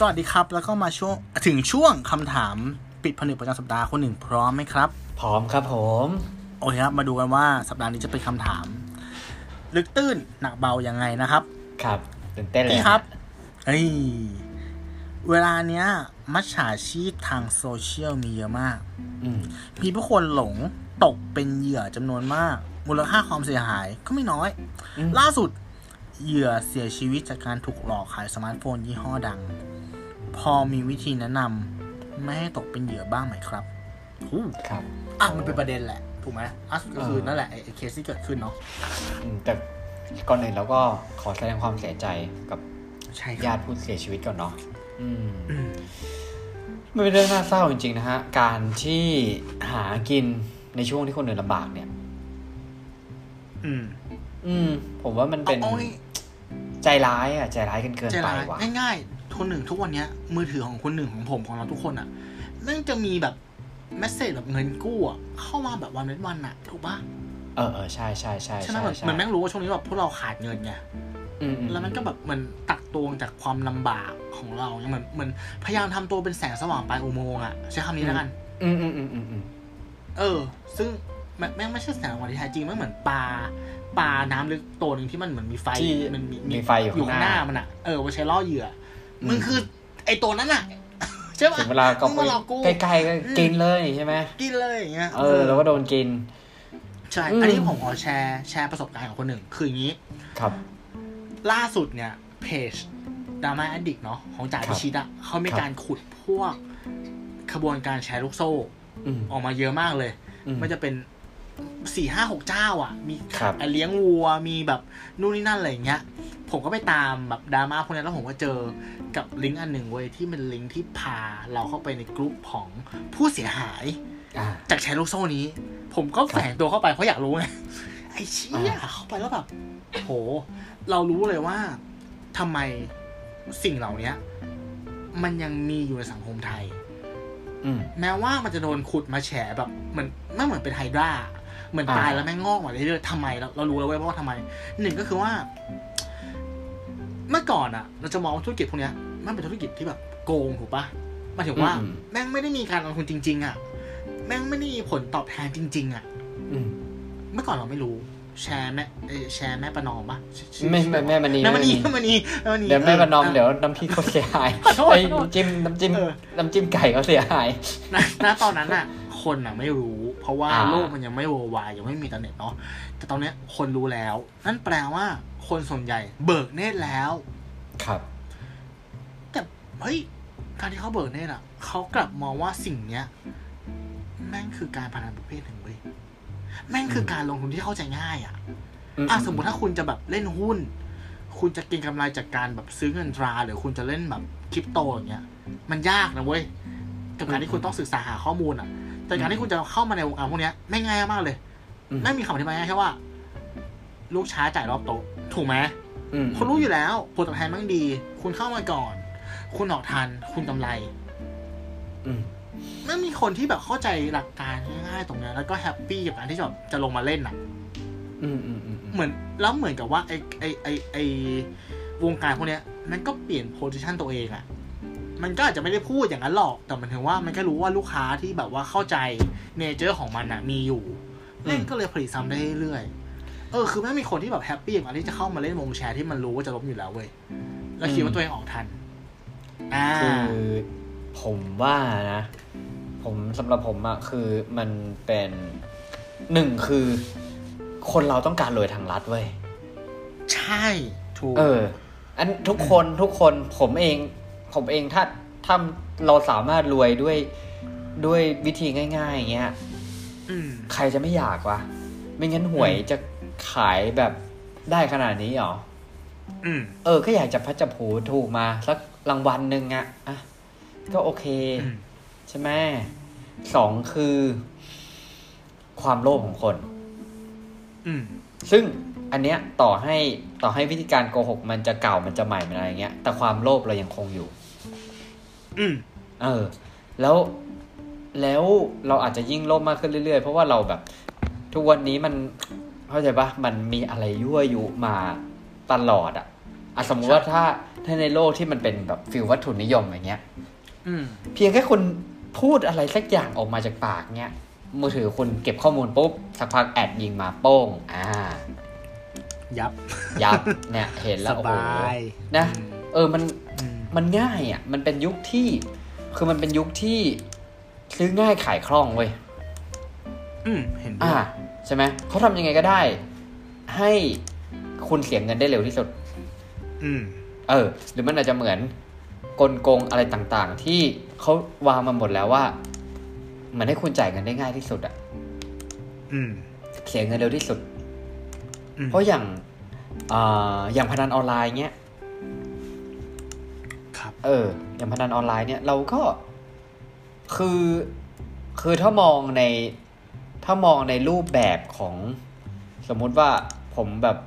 สวัสดีครับ แล้วก็มาช่วงถึงช่วงคำถามปิดผนึกประจำสัปดาห์คนหนึ่งพร้อมไหมครับ พร้อมครับผม โอเคครับ มาดูกันว่าสัปดาห์นี้จะเป็นคำถาม ลึกตื้นหนักเบายังไงนะครับ ครับตื่นเต้นเลยพี่ครับเฮ้ยเวลาเนี้ย มัจฉาชีพทางโซเชียลมีเยอะมาก อืมมีผู้คนหลงตกเป็นเหยื่อจำนวนมาก มูลค่าความเสียหายก็ไม่น้อยอืมล่าสุดเหยื่อเสียชีวิตจากการถูกหลอกขายสมาร์ทโฟนยี่ห้อดัง พอมีวิธีแนะนำไม่ให้ตกเป็นเหยื่อบ้างไหมครับอู้ครับ อะมันเป็นประเด็นแหละ ถูกไหมอะก็คือเออนั่นแหละไอ้ไอ้เคสที่เกิดขึ้นเนาะอืมแต่ก่อนอื่นเราก็ขอแสดงความเสียใจกับใช่ญาติผู้เสียชีวิตก่อนเนาะอืมอืมมันเป็นเรื่องน่าเศร้าจริงๆนะฮะ การที่หากินในช่วงที่คนอื่นลำบากเนี่ย อืม อืม ผมว่ามันเอาเป็นเอาให้ใจร้ายอะ ใจร้ายกันเกินใจไปร้ายว่ะง่ายๆ คนหนึ่งทุกวันเนี้ย มือถือของคนหนึ่งของผมของเราทุกคนอะแม่งจะมีแบบเมสเซจแบบเงินกู้อะเข้ามาแบบวันเว้นวันอะถูกปะเออเออใช่ใช่ใช่ใช่ไหมใช่แบบใช่เหมือนแม่งรู้ว่าช่วงนี้แบบพวกเราขาดเงินไงอืมอืแล้วมันก็แบบเหมือนตักตวงจากความลำบากของเราเหมือนเหมือนพยายามทำตัวเป็นแสงสว่างปลายอุโมงค์อะใช้คำนี้แล้วกัน อืมอืมอืมอืมอืมเออ ซึ่งแม่งแม่งไม่ใช่แสงสว่างที่แท้จริงมันเหมือนปลาปลาน้ำลึกตัวหนึ่งที่มันเหมือนมีไฟที่มันมีมีไฟอยู่อยู่ข้างข้างหหน้าน้ามันอะเออไว้ใช้ล่อเหยื่ออ มมึงคือไอตัวนั้นอะใช่ปะถึงเวลาก็มึงมาหลอกกูใกล้ๆก็กินเลยใช่ไหมกินเลยอย่างเงี้ยเออแล้วก็โดนกินใช่อืมอันนี้ผมขอแชร์แชร์ประสบการณ์ของคนหนึ่งคืออย่างนี้ ครับ ล่าสุดเนี่ย เพจดราม่าอดิกเนาะของจ่ายครับพิชิตอะเขามีครับการขุดพวกขบวนการแชร์ลูกโซ่อืมออกมาเยอะมากเลยอืมมันจะเป็น สี่ห้าหกเจ้า อะ มีครับเลี้ยงวัวมีแบบนู่นนี่นั่นอะไรอย่างเงี้ย ผมก็ไปตามแบบดราม่าพวกนี้แล้วผมก็เจอกับลิงก์อันหนึ่งเว้ยที่เป็นลิงก์ที่พาเราเข้าไปในกลุ่มของผู้เสียหายอ่าจากแชร์ลูกโซ่นี้ ผมก็แฝงตัวเข้าไปเพราะอยากรู้ไงไอ้เชี่ยอ่าเข้าไปแล้วแบบโห เรารู้เลยว่าทำไมสิ่งเหล่านี้มันยังมีอยู่ในสังคมไทยอืมแม้ว่ามันจะโดนขุดมาแฉแบบเหมือนไม่เหมือนเป็นไฮดรา เหมือนอ่าตายแล้วแม่งงอกมาเรื่อยๆทำไมเราเรารู้แล้วเว้ยว่าทำไมหนึ่งก็คือว่า เมื่อก่อนอะเราจะมองว่าธุรกิจพวกเนี้ย มันเป็นธุรกิจที่แบบโกงถูกปะหมายถึงว่าอืมแม่งไม่ได้มีการลงทุนจริง ๆอะแม่งไม่ได้มีผลตอบแทนจริง ๆอะอืมเมื่อก่อนเราไม่รู้แชร์แม่เอ่อแชร์แม่ประนอมปะชื่อไม่ไม่แม่มณีแม่มณีแม่แม่มณีแม่มณีเดี๋ยวแม่ประนอมออเดี๋ยวน้ำพริกเขาเสียหายขอโทษไอ้ขอโทษน้ำจิ้มน้ำจิ้มเออน้ำจิ้มไก่เขาเสียหายณณตอนนั้นอะ คนอะไม่รู้ เพราะว่าอ่าโลกมันยังไม่โววายยังไม่มีอินเทอร์เน็ตเนาะแต่ตอนเนี้ยคนรู้แล้ว นั่นแปลว่าคนส่วนใหญ่ เบิกเนตรแล้ว ครับ แต่เฮ้ยการที่เขาเบิกเนตรอะเขากลับมองว่าสิ่งเนี้ยแม่งคือการพนันประเภทหนึ่งเว้ยแม่งคือการลงทุนที่เข้าใจง่ายอะอะสมมติถ้าคุณจะแบบเล่นหุ้น คุณจะเก็งกำไรจากการแบบซื้อเงินตรา หรือคุณจะเล่นแบบคริปโตอย่างเงี้ย มันยากนะเว้ยกับการที่คุณต้องศึกษาหาข้อมูลอะ แต่การที่คุณจะเข้ามาในวงการพวกเนี้ยไม่ง่ายมากเลยอืมไม่มีคำอธิบายง่ายแค่ว่า ลูกช้าจ่ายรอบโต๊ะถูกไหมอืมคุณรู้อยู่แล้วผลตอบแทนมันดี คุณเข้ามาก่อน คุณออกทัน คุณกำไรอืมไม่มีคนที่แบบเข้าใจหลักการง่ายๆตรงนี้แล้วก็ happy กับการที่จะแบบจะลงมาเล่นอะอืมอืมอืมอืมเหมือนแล้วเหมือนกับว่าไอไอไอไอวงการพวกเนี้ย มันก็เปลี่ยน position ตัวเองอะ มันก็อาจจะไม่ได้พูดอย่างนั้นหรอกแต่มันถึงว่ามันก็รู้ว่าลูกค้าที่แบบว่าเข้าใจ nature ของมันอะมีอยู่แม่งก็เลยผลิตซ้ำได้เรื่อยๆเออคือไม่มีคนที่แบบ happy กับการที่จะเข้ามาเล่นวงแชร์ที่มันรู้ว่าจะล้มอยู่แล้วเว้ยแล้วคิดว่าตัวเองออกทันอ่าคือผมว่านะ ผมสำหรับผมอะคือมันเป็นหนึ่งคือ คนเราต้องการรวยทางรัฐเว้ยใช่ถูกเออ อันทุกคนทุกคนผมเอง ผมเองถ้าถ้าเราสามารถรวยด้วยด้วยวิธีง่ายๆอย่างเงี้ยอืมใครจะไม่อยากวะ ไม่งั้นหวยจะขายแบบได้ขนาดนี้หรออืมเออ ก็อยากจะพัดจับผูถูกมาสักรางวัลหนึ่งอะอะ ก็โอเคอืมใช่ไหมสองคือ ความโลภของคนอืมซึ่งอันเนี้ยต่อให้ต่อให้วิธีการโกหกมันจะเก่ามันจะใหม่มันอะไรเงี้ย แต่ความโลภเรายังคงอยู่ อืมเออ แล้วแล้วเราอาจจะยิ่งโลภมากขึ้นเรื่อยๆ เพราะว่าเราแบบ ทุกวันนี้มันเข้าใจปะมันมีอะไรยั่วยุมาตลอดอะอะสมมุติว่าถ้าถ้าในโลกที่มันเป็นแบบฟิลวัตถุนิยมอย่างเงี้ยอืมเพียงแค่คุณพูดอะไรสักอย่างออกมาจากปากเนี้ยมือถือคุณเก็บข้อมูลปุ๊บสักพักแอดยิงมาโป้ง อ่า ยับ ยับ เนี่ย เห็นแล้สวโอ้โหบายนะอืมเออมันอื มมันง่ายอะมันเป็นยุคที่คือมันเป็นยุคที่ซื้อง่ายขายคล่องเว้ยอืมเห็นด้อ่าวยใช่ไหมเขาทำยังไงก็ได้ ให้คุณเสียเงินได้เร็วที่สุด อืม เออ หรือมันอาจจะเหมือนกลโกงอะไรต่างๆ ที่เขาวางมาหมดแล้วว่าเหมือนให้คุณจ่ายเงินได้ง่ายที่สุดอะอืม เสียเงินเร็วที่สุดอืมเพราะอย่างอ่าอย่างพนันออนไลน์เนี้ยครับ เอออย่างพนันออนไลน์เนี่ยเราก็คือคือถ้ามองในถ้ามองในรูปแบบของสมมุติว่าผมแบบ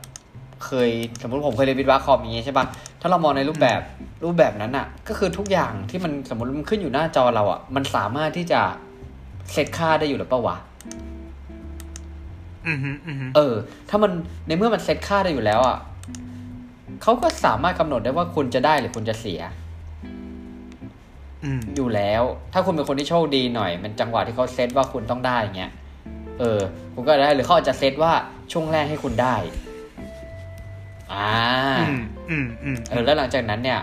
เคยสมมติผมเคยเรียนวิทย์วะคอมอย่างงี้ใช่ปะถ้าเรามองในรูปแบบรูปแบบนั้นอะก็คือทุกอย่างที่มันสมมติมันขึ้นอยู่หน้าจอเราอะมันสามารถที่จะเซตค่าได้อยู่หรือเปล่าวะอืมฮึอืมฮึเออ ถ้ามันในเมื่อมันเซตค่าได้อยู่แล้วอะเขาก็สามารถกำหนดได้ว่าคุณจะได้หรือคุณจะเสีย อืมอยู่แล้ว ถ้าคุณเป็นคนที่โชคดีหน่อย มันจังหวะที่เขาเซตว่าคุณต้องได้อย่างเงี้ย เออ คุณก็ได้หรือเขาอาจจะเซตว่าช่วงแรกให้คุณได้ อ่าอืมอืมอืมเออ แล้วหลังจากนั้นเนี่ย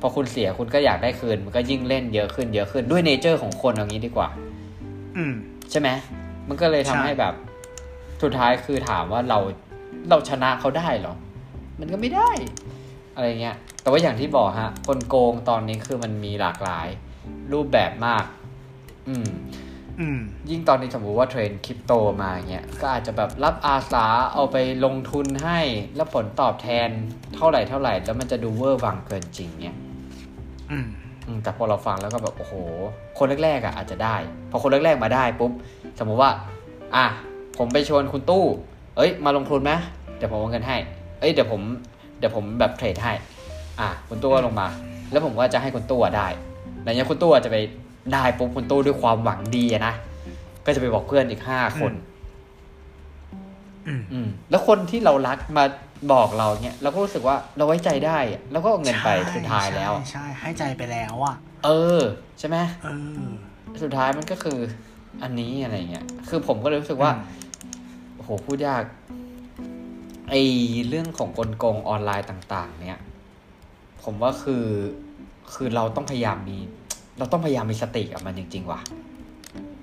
พอคุณเสียคุณก็อยากได้คืน มันก็ยิ่งเล่นเยอะขึ้นเยอะขึ้นด้วยเนเจอร์ของคนเอางี้ดีกว่า อืม ใช่ไหมมันก็เลยทำใช่ให้แบบ สุดท้ายคือถามว่าเราเราชนะเขาได้เหรอ มันก็ไม่ได้ อะไรเงี้ย แต่ว่าอย่างที่บอกฮะคนโกงตอนนี้คือมันมีหลากหลายรูปแบบมาก อืมอืมยิ่งตอนนี้สมมติว่าเทรนด์คริปโตมาเงี้ย ก็อาจจะแบบรับอาสาเอาไปลงทุนให้ แล้วผลตอบแทนเท่าไหร่เท่าไหร่ แล้วมันจะดูเวอร์วังเกินจริงเงี้ยอืมอืมแต่พอเราฟังแล้วก็แบบโอ้โห คนแรกๆอะอาจจะได้ พอคนแรกๆมาได้ปุ๊บ สมมุติว่า อะผมไปชวนคุณตู้ เอ้ย มาลงทุนไหมเดี๋ยวผมเอาเงินให้ เอ้ยเดี๋ยวผมเดี๋ยวผมแบบเทรดให้ อะคุณตู้ก็ลงมา แล้วผมก็จะให้คุณตู้อะได้หลังจากนั้นคุณตู้อะจะไปได้ปุ๊บคุณตู้ด้วยความหวังดีอะนะ ก็จะไปบอกเพื่อนอีกห้าคนอืมอืมแล้วคนที่เรารักมาบอกเราเนี่ยเราก็รู้สึกว่าเราไว้ใจได้อะแล้วก็เอาเงินไปสุดท้ายแล้วใช่ใช่ให้ใจไปแล้วอะ เออ ใช่ไหมเออ สุดท้ายมันก็คือ อันนี้อะไรเงี้ยคือผมก็เลยรู้สึกว่าโอ้โหพูดยาก ไอเรื่องของกลโกงออนไลน์ต่าง ๆ เนี่ย ผมว่าคือคือเราต้องพยายามมี เราต้องพยายามมีสติกับมันจริง ๆ ว่ะ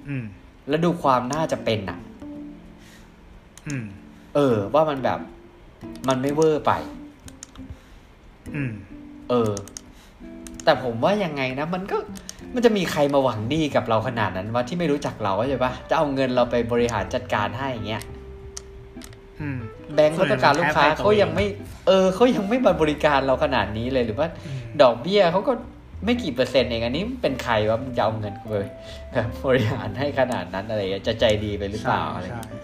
อืมแล้วดูความน่าจะเป็นอะอืมเออ ว่ามันแบบ มันไม่เวอร์ไปอืมเออ แต่ผมว่ายังไงนะ มันก็มันจะมีใครมาหวังดีกับเราขนาดนั้นว่าที่ไม่รู้จักเราใช่ปะจะเอาเงินเราไปบริหารจัดการให้อย่างเงี้ย อืม แบงก์เขาต้องการลูกค้าส่วนใหญ่มันแพ้ไปตัวเขายังไม่ เออเขายังไม่มาบริการเราขนาดนี้เลยหรือว่า ดอกเบี้ยเขาก็ไม่กี่เปอร์เซ็นต์เองอันนี้เป็นใครวะมันจะเอาเงินกูไปแบบบริหารให้ขนาดนั้นอะไรอย่างเงี้ยจะใจดีไปหรือเปล่าอะไรใช่เงี้ยใช่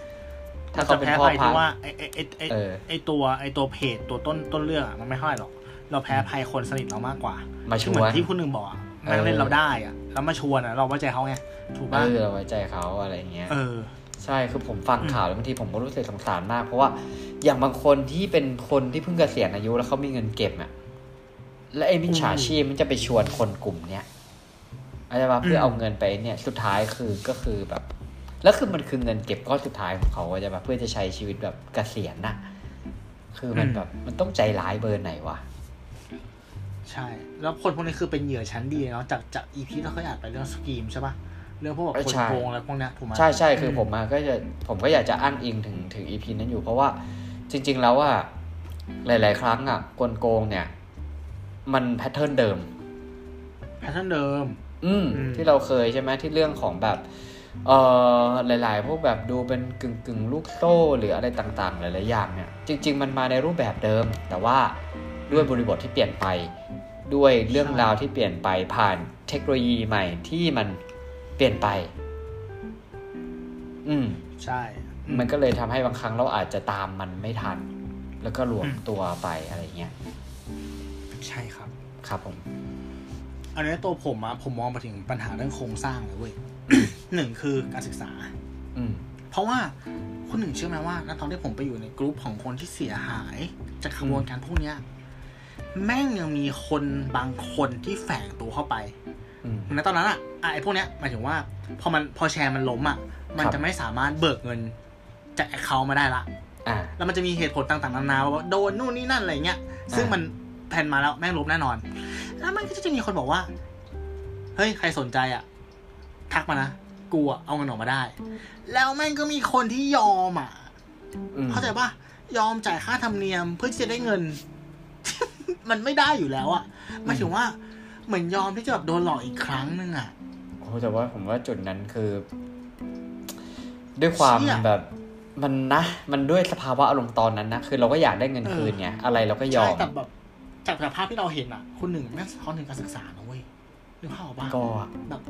ถ้าถ้าเขาเขาเป็นแพ้พ่อภัยพัที่นว่าไอ้ไอ้ไอ้ไอ้เออไอ้ตัวไอ้ตัวเพจตัวต้นต้นเรื่องอะมันไม่เท่าไหร่หรอก เราแพ้ภัยคนสนิทเรามากกว่ามาชคือเหมืวอนนที่คุณหนึ่งบอกอะแม่งเออเล่นเราได้อะแล้วมาชวนอะเราไว้ใจเขาไงถูกเอป่ะอเราไว้ใจเขาอะไรอย่างเงี้ยเออ ใช่คือผมฟังอืมข่าวแล้วบางทีผมก็รู้สึกสงสารมาก เพราะว่าอย่างบางคนที่เป็นคนที่เพิ่งเกษียณอายุแล้วเขามีเงินเก็บอะและไอ้มิจฉาชีพมันจะไปชวนคนกลุ่มเนี้ยอะไรวะเพื่อเอาเงินไปเนี่ยสุดท้ายคือก็คือแบบ แล้วคือมันคือเงินเก็บก้อนสุดท้ายของเขาใช่ปะเพื่อจะใช้ชีวิตแบบเกษียณน่ะ คือมันแบบมันต้องใจร้ายเบอร์ไหนวะใช่ แล้วคนพวกนี้คือเป็นเหยื่อชั้นดีเนาะจากจากอีพีที่เราเคยอ่านไปเรื่องสกีมใช่ป่ะ เรื่องพวกแบบคนใช่โกงอะไรพวกเนี้ยถูกไหมใช่ใช่คือผมมาก็จะผมก็อยากจะอ้างอิงถึงถึงอีพีนั้นอยู่ เพราะว่าจริง ๆ แล้วว่าหลาย ๆ ครั้งอะกลโกงเนี่ย มัน pattern เดิม pattern เดิมอืมอืมที่เราเคยใช่ไหมที่เรื่องของแบบเอ่อหลาย ๆ พวกแบบดูเป็นกึ่งกึ่งๆลูกโซ่หรืออะไรต่าง ๆ หลาย ๆ อย่างเนี่ย จริง ๆ มันมาในรูปแบบเดิม แต่ว่าด้วยบริบทที่เปลี่ยนไป ด้วยเรื่องราวที่เปลี่ยนไปผ่านเทคโนโลยีใหม่ที่มัน เปลี่ยนไป อืม ใช่อืมันก็เลยทำให้บางครั้งเราอาจจะตามมันไม่ทัน แล้วก็รวมอืมตัวไปอะไรเงี้ย ใช่ครับ ครับผม อันนี้ตัวผมอะผมมองไปถึงปัญหาเรื่องโครงสร้างเลยเว้ยหนึ่งคือการศึกษา อืม เพราะว่าคุณหนึ่งเชื่อไหมว่าณตอนที่ผมไปอยู่ในกลุ่มของคนที่เสียหาย จากขบวนการพวกเนี้ยแม่งยังมีคนบางคนที่แฝงตัวเข้าไป อืมณตอนนั้นอะอะไอ้พวกเนี้ยหมายถึงว่า พอมันพอแชร์มันล้มอะ มันครับจะไม่สามารถเบิกเงินจากแอคเคาท์มาได้ละอ่าแล้วมันจะมีเหตุผลต่างๆนานาว่าโดนนู่นนี่นั่นอะไรเงี้ย ซึ่งมันแผนมาแล้วแม่งล้มแน่นอน แล้วมันก็จะมีคนบอกว่า เฮ้ย ใครสนใจอะ ทักมานะ กูอะเอาเงินออกมาได้ แล้วแม่งก็มีคนที่ยอมอะอืมเข้าใจปะยอมจ่ายค่าธรรมเนียมเพื่อที่จะได้เงิน มันไม่ได้อยู่แล้วอะหมายถึงว่า เหมือนยอมที่จะแบบโดนหลอกอีกครั้งนึงอะโอ้แต่ว่าผมว่าจุดนั้นคือ ด้วยความเชี่ยแบบมันนะ มันด้วยสภาวะอารมณ์ตอนนั้นนะคือเราก็อยากได้เงินเออคืนไงอะไรเราก็ยอใช่มแต่แบบจากจากภาพที่เราเห็นอะคนหนึ่งแม่งสะท้อนถึงการศึกษานะเว้ยนึกภาพออกปะก็แบบ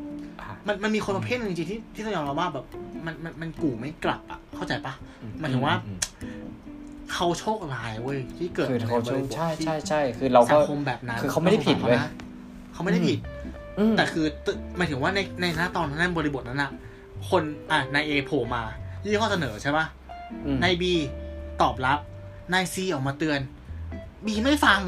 อะมันมันมีคนประเภทหนึงจริงๆที่ที่ต้องยอมรับว่าแบบ มันมันมันกู่ไม่กลับอะเข้าใจปะหมายถึงว่าอืมเขาโชคร้ายเว้ยที่เกิดคือเขาในบริบทใช่ที่ใช่ใช่คือเราสัก็งคมแบบนั้นคือเขาไม่ได้ผิดเว้ยนะ เขาไม่ได้ผิดอืมแต่คือตึหมายถึงว่าในในหน้าตอนนั้นในบริบทนั้นอะคนอะนายเอโผล่มายื่นข้อเสนอใช่ปะอืมนายบีตอบรับนายซีออกมาเตือน บีไม่ฟัง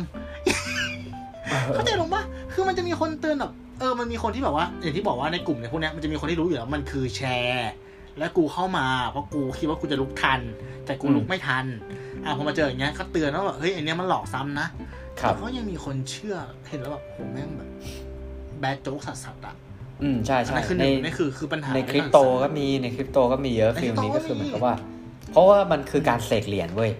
เข้าใจหรือปะคือมันจะมีคนเตือนแบบเออมันมีคนที่แบบว่า อย่างที่บอกว่าในกลุ่มในพวกเนี้ยมันจะมีคนที่รู้อยู่แล้วมันคือแชร์ และกูเข้ามา เพราะกูคิดว่ากูจะลุกทัน แต่กูลุกไม่ทัน อะพอมาเจออย่างเงี้ยก็เตือนว่าแบบเฮ้ยอันเนี้ยมันหลอกซ้ำนะครับ แต่ก็ยังมีคนเชื่อเห็นแล้วแบบโหแม่งแบบ แบดโจ๊กสัสๆอะอืมใช่อันใช่นั้นคือหในนึ่งนี่คือคือปัญหาในคริปโตก็มีในคริปโตก็มีเยอะในฟิลนี้คริปโตก็คือเหมือนกับก็มีว่า เพราะว่ามันคือการเสกเหรียญเว้ย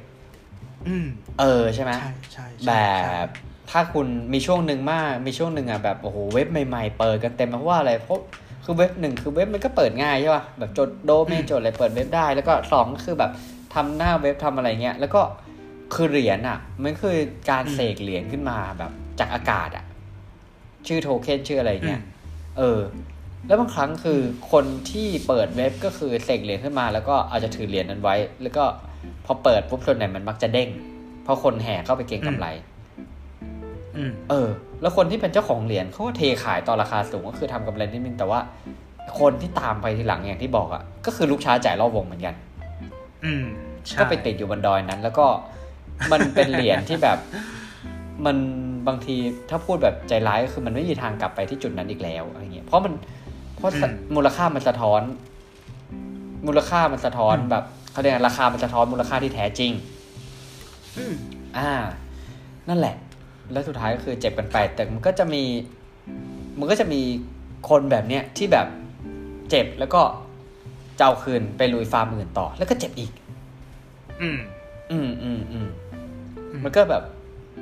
อืมเออใช่ไหมใช่ใช่ใช่แบใช่บถ้าคุณมีช่วงหนึ่งมากมีช่วงหนึ่งอะแบบโอ้โหเว็บใหม่ๆเปิดกันเต็มเพราะว่าอะไรเพราะคือเว็บหนึ่งคือเว็บมันก็เปิดง่ายใช่ป่ะแบบจดโดเมนจดอะไรเปิดเว็บได้ แล้วก็สองก็คือแบบทำหน้าเว็บทำอะไรเงี้ยแล้วก็ คือเหรียญอะ มันคือการเสกเหรียญขึ้นมาแบบจากอากาศอะ ชื่อโทเค็นชื่ออะไรอืเงี้มยเออ แล้วบางครั้งคือคนที่เปิดเว็บก็คือเสกเหรียญขึ้นมา แล้วก็อาจจะถือเหรียญนั้นไว้ แล้วก็พอเปิดปุ๊บส่วนไหนมันมักจะเด้ง เพราะคนแห่เข้าไปเก็งกำไรอืมเออ แล้วคนที่เป็นเจ้าของเหรียญเขาก็เทขายต่อราคาสูงก็คือทำกำไรนิดนึงแต่ว่า คนที่ตามไปทีหลังอย่างที่บอกอะ่ะก็คือลูกช้าจ่ายรอบวงเหมือนกัน อืมใช่ก็ไปติดอยู่บนดอยนั้น แล้วก็ มันเป็นเหรียญที่แบบมันบางทีถ้าพูดแบบใจร้ายก็คือมันไม่มีทางกลับไปที่จุดนั้นอีกแล้วอะไรเงี้ยเพราะมันเพราะมูลค่ามันสะท้อน มูลค่ามันสะท้อนแบบเขาเรียกอะไรราคามันสะท้อนมูลค่าที่แท้จริงอืมอ่า นั่นแหละ แล้วสุดท้ายก็คือเจ็บกันไป แต่มันก็จะมี มันก็จะมีคนแบบเนี้ยที่แบบเจ็บแล้วก็จะเอาคืนไปลุยฟาร์มอื่นต่อ แล้วก็เจ็บอีก อืม อืมอืมอืมอืมมันก็แบบ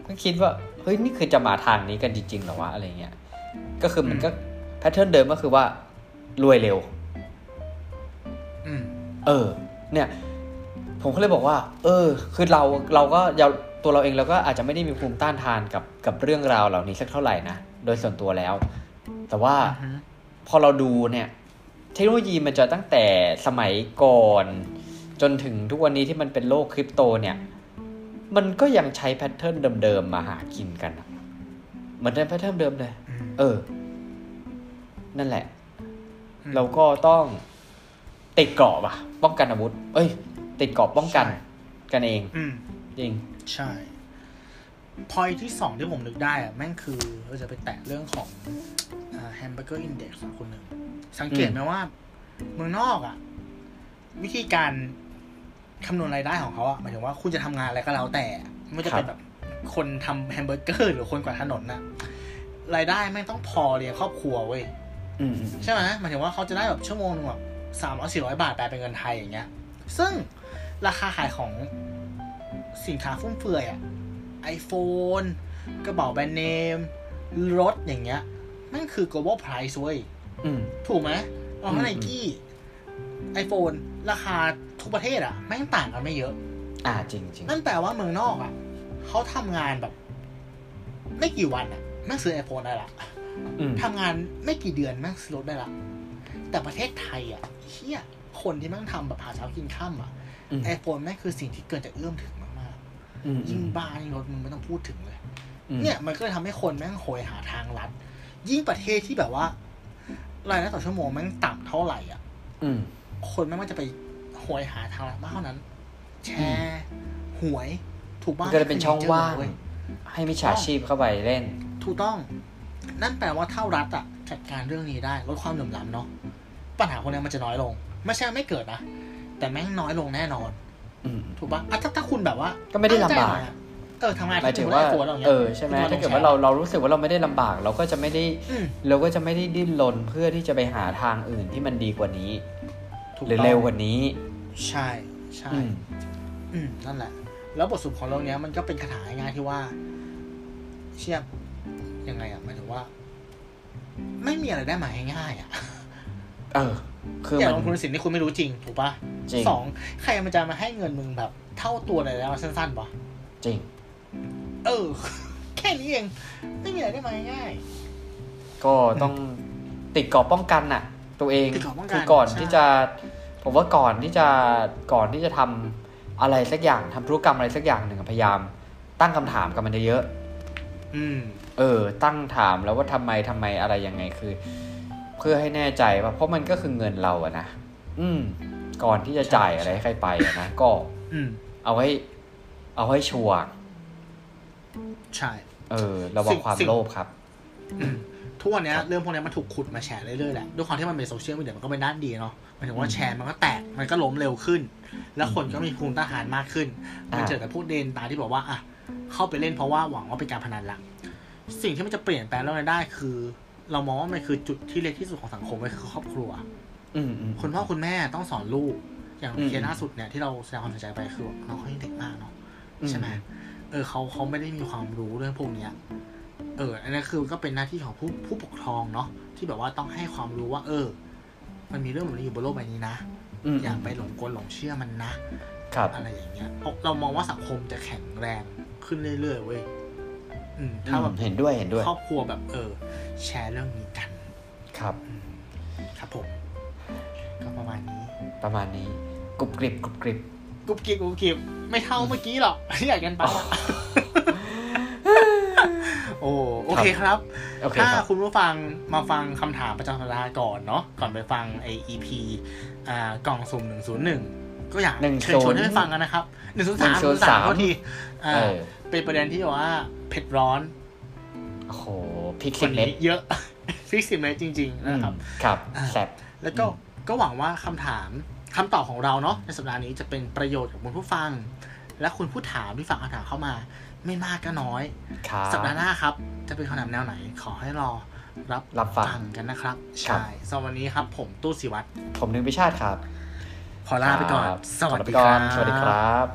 ก็คิดว่าเฮ้ยนี่คือจะมาทางนี้กันจริงๆเหรอวะอะไรเงี้ยก็คือมันก็แพทเทิร์นเดิมก็คือว่ารวยเร็วอืมเออ เนี่ย ผมก็เลยบอกว่า เออ คือเราเราก็เราตัวเราเองเราก็อาจจะไม่ได้มีภูมิต้านทานกับกับเรื่องราวเหล่านี้สักเท่าไหร่นะโดยส่วนตัวแล้ว แต่ว่าอืมพอเราดูเนี่ย เทคโนโลยีมันจะตั้งแต่สมัยก่อน จนถึงทุกวันนี้ที่มันเป็นโลกคริปโตเนี่ย มันก็ยังใช้แพทเทิร์นเดิมๆมาหากินกันอะเหมือนเดิมแพทเทิร์นเดิมเลยอืมเออ นั่นแหละอืมเราก็ต้องติดเกราะป่ะ ป้องกันอาวุธ เอ้ย ติดเกราะป้องกันใช่กันเองอืมจริง ใช่ พอยที่สองที่ผมนึกได้อะแม่งคือเราจะไปแตะเรื่องของ hamburger index คนหนึ่ง สังเกตไหมว่า เมืองนอกอะวิธีการ คำนวณรายได้ของเขาอะหมายถึงว่าคุณจะทำงานอะไรก็แล้วแต่ ไม่ว่าจะเป็นครัแบบบคนทำแฮมเบอร์เกอร์หรือคนกวาดถนนน่ะ รายได้ไม่งต้องพอเลี้ยงครอบครัวเว้ยอืมอืมใช่ไหมหมายถึงว่าเขาจะได้แบบชั่วโมงหนึงแบบสามร้อยสี่ร้อยบาทแปลเป็นเงินไทยอย่างเงี้ย ซึ่งราคาขายของสินค้าฟุ่มเฟือยอะไอโฟนกระเป๋าแบรนด์เนม รถอย่างเงี้ยนั่นคือ global price เว้ยอืมถูกไหมเอาอืให้มไนกี้ ไอโฟนราคาทุกประเทศอะแม่งต่างกันไม่เยอะ อ่าจริงจริงนั่นแปลว่าเมืองนอกอะเขาทำงานแบบ ไม่กี่วันอะแม่งซื้อไอโฟนได้ละอืมทำงานไม่กี่เดือนแม่งซื้อรถได้ละ แต่ประเทศไทยอะเฮียคนที่แม่งทำแบบหาเช้ากินข้ามอะอืมไอโฟนแม่งคือสิ่งที่เกินจะเอื้อมถึงมากอืมๆยิ่งบ้านยิ่งรถมึงไม่ต้องพูดถึงเลยอืมเนี่ยมันก็เลยทำให้คนแม่งโหยหาทางลัด ยิ่งประเทศที่แบบว่ารายได้ต่อชั่วโมงแม่งต่ำเท่าไหร่อะอืม คนแม่งมันจะไปโหยหาทางลัดมากเท่านั้น แชร์หวยถูกบ้านมันก็เลยเป็นช่องว่างเว้ยให้มิจฉาชีพเข้าไปเล่น ถูกต้อง นั่นแปลว่าถ้ารัฐอะจัดการเรื่องนี้ได้ลดความเหลื่อมล้ำเนาะปัญหาพวกนี้มันจะน้อยลง ไม่ใช่ไม่เกิดนะแต่แม่งน้อยลงแน่นอนอืมถูกปะอะถ้าถ้าคุณแบบว่า ก็ไม่ได้ลำบากตั้งใจหน่อยอะเออทำงานหมายถึงว่าที่คุณได้ตัวเรางี้ยเออใช่ไหมคุณถ้าเกิดต้องว่าเราแชร์เรารู้สึกว่าเราไม่ได้ลำบาก เราก็จะไม่ได้อืมเราก็จะไม่ได้ดิ้นรนเพื่อที่จะไปหาทางอื่นที่มันดีกว่านี้ถูก หรือต้องเร็วกว่านี้ ใช่ใช่อืมอืมนั่นแหละ แล้วบทสรุปของเรื่องเนี้ยมันก็เป็นคาถาง่ายๆที่ว่า เชียบยังไงอะหมายถึงว่า ไม่มีอะไรได้มาง่ายๆอะเออ คืออย่ามันลงทุนในสิ่งที่คุณไม่รู้จริง ถูกปะจริงสองใครมันจะมาให้เงินมึงแบบ เท่าตัวเลยแล้วสั้นๆปะจริง เออ แค่นี้เอง ไม่มีอะไรได้มาง่ายก็ต้องติดเกราะป้องกันน่ะ ตัวเองติดเกราะป้องกันคือก่อนใช่ที่จะ ผมว่าก่อนที่จะก่อนที่จะทำอะไรสักอย่างทำธุรกรรมอะไรสักอย่างหนึ่งอะพยายาม ตั้งคำถามกับมันเยอะๆอืมๆเออ ตั้งถามแล้วว่าทำไมทำไมอะไรยังไงคือ เพื่อให้แน่ใจว่าเพราะมันก็คือเงินเราอะนะอืม ก่อนที่จะจ่ายอะไรให้ใครไปอะนะก็ อืม เอาให้ เอาให้ชัวร์ใช่ เออระวัสิ่งงความสิ่งโลภครับอืม ทุกวันเนี้ยครับเรื่องพวกเนี้ยมันถูกขุดมาแชร์เรื่อยๆแหละด้วยความที่มันเป็นโซเชียลมีเดียมันก็เป็นด้านดีเนาะหมายถึงว่าอืมแชร์มันก็แตกมันก็ล้มเร็วขึ้น แล้วคนก็มีภูมิต้านทานมากขึ้นอ่ามันเจอแต่พวกเดนตาที่บอกว่าอะเข้าไปเล่นเพราะว่าหวังว่าเป็นการพนันละสิ่งที่มันจะเปลี่ยนแปลงเรื่องนี้ได้คือ เรามองว่ามันคือจุดที่เล็กที่สุดของสังคมก็คือครอบครัวอืมอืมคุณพ่อคุณแม่ต้องสอนลูก อย่างอืมเคสล่าสุดเนี่ยที่เราแสดงความเสียใจไปคือน้องเขายังเด็กมากเนาะอืมใช่ไหมเออเขาเขาไม่ได้มีความรู้เรื่องพวกเนี้ย เอออันนี้คือก็เป็นหน้าที่ของผู้ผู้ปกครองเนาะที่แบบว่าต้องให้ความรู้ว่า เออ มันมีเรื่องแบบนี้อยู่บนโลกใบนี้นะอืมอย่าไปหลงกลหลงเชื่อมันนะครับอะไรอย่างเงี้ยเราเรามองว่าสังคมจะแข็งแรงขึ้นเรื่อยๆเว้ยอืมถ้าแบบอืมเห็นด้วยเห็นด้วย ครอบครัวแบบเออ แชร์เรื่องนี้กัน ครับ ครับผม ก็ประมาณนี้ ประมาณนี้กรุบกริบกรุบกริบกุบกิบกุบกิบไม่เท่าเมื่อกี้หรอกที่อยากกันไปอะโอ้โอ เคครับโอเคถ้าครับคุณผู้ฟังมาฟังคำถามประจำสัปดาห์ก่อนเนาะ ก่อนไปฟังไอ EP อ่ากล่องสุ่มหนึ่งศูนย์หนึ่งก็อยากหนึ่งเชิญชวนให้ไปฟังกันนะครับหนึ่งศูนย์สาม103โทษทีอ่าเออเป็นประเด็นที่ว่าเผ็ดร้อน โอ้โหพริกคสินบเม็ดนี้เยอะฟิกสิเมตรจริง ๆ นะครับอืมครับอ่าแซ่บแล้วก็อืมก็หวังว่าคำถามคำตอบของเราเนาะในสัปดาห์นี้จะเป็นประโยชน์กับคุณผู้ฟัง และคุณผู้ถามที่ฝากคำถามเข้ามา ไม่มากก็น้อยครับสัปดาห์หน้าครับ จะเป็นคำถามแนวไหน ขอให้รอรับรับฟังกันนะครับครับ ใช่สำหรับวันนี้ครับ ผมตู้สิวัตรผมนึงพิชาติครับ ขอลาไปก่อนครับสวัสขอลาไปดีก่คอรันบสวัสดีครับ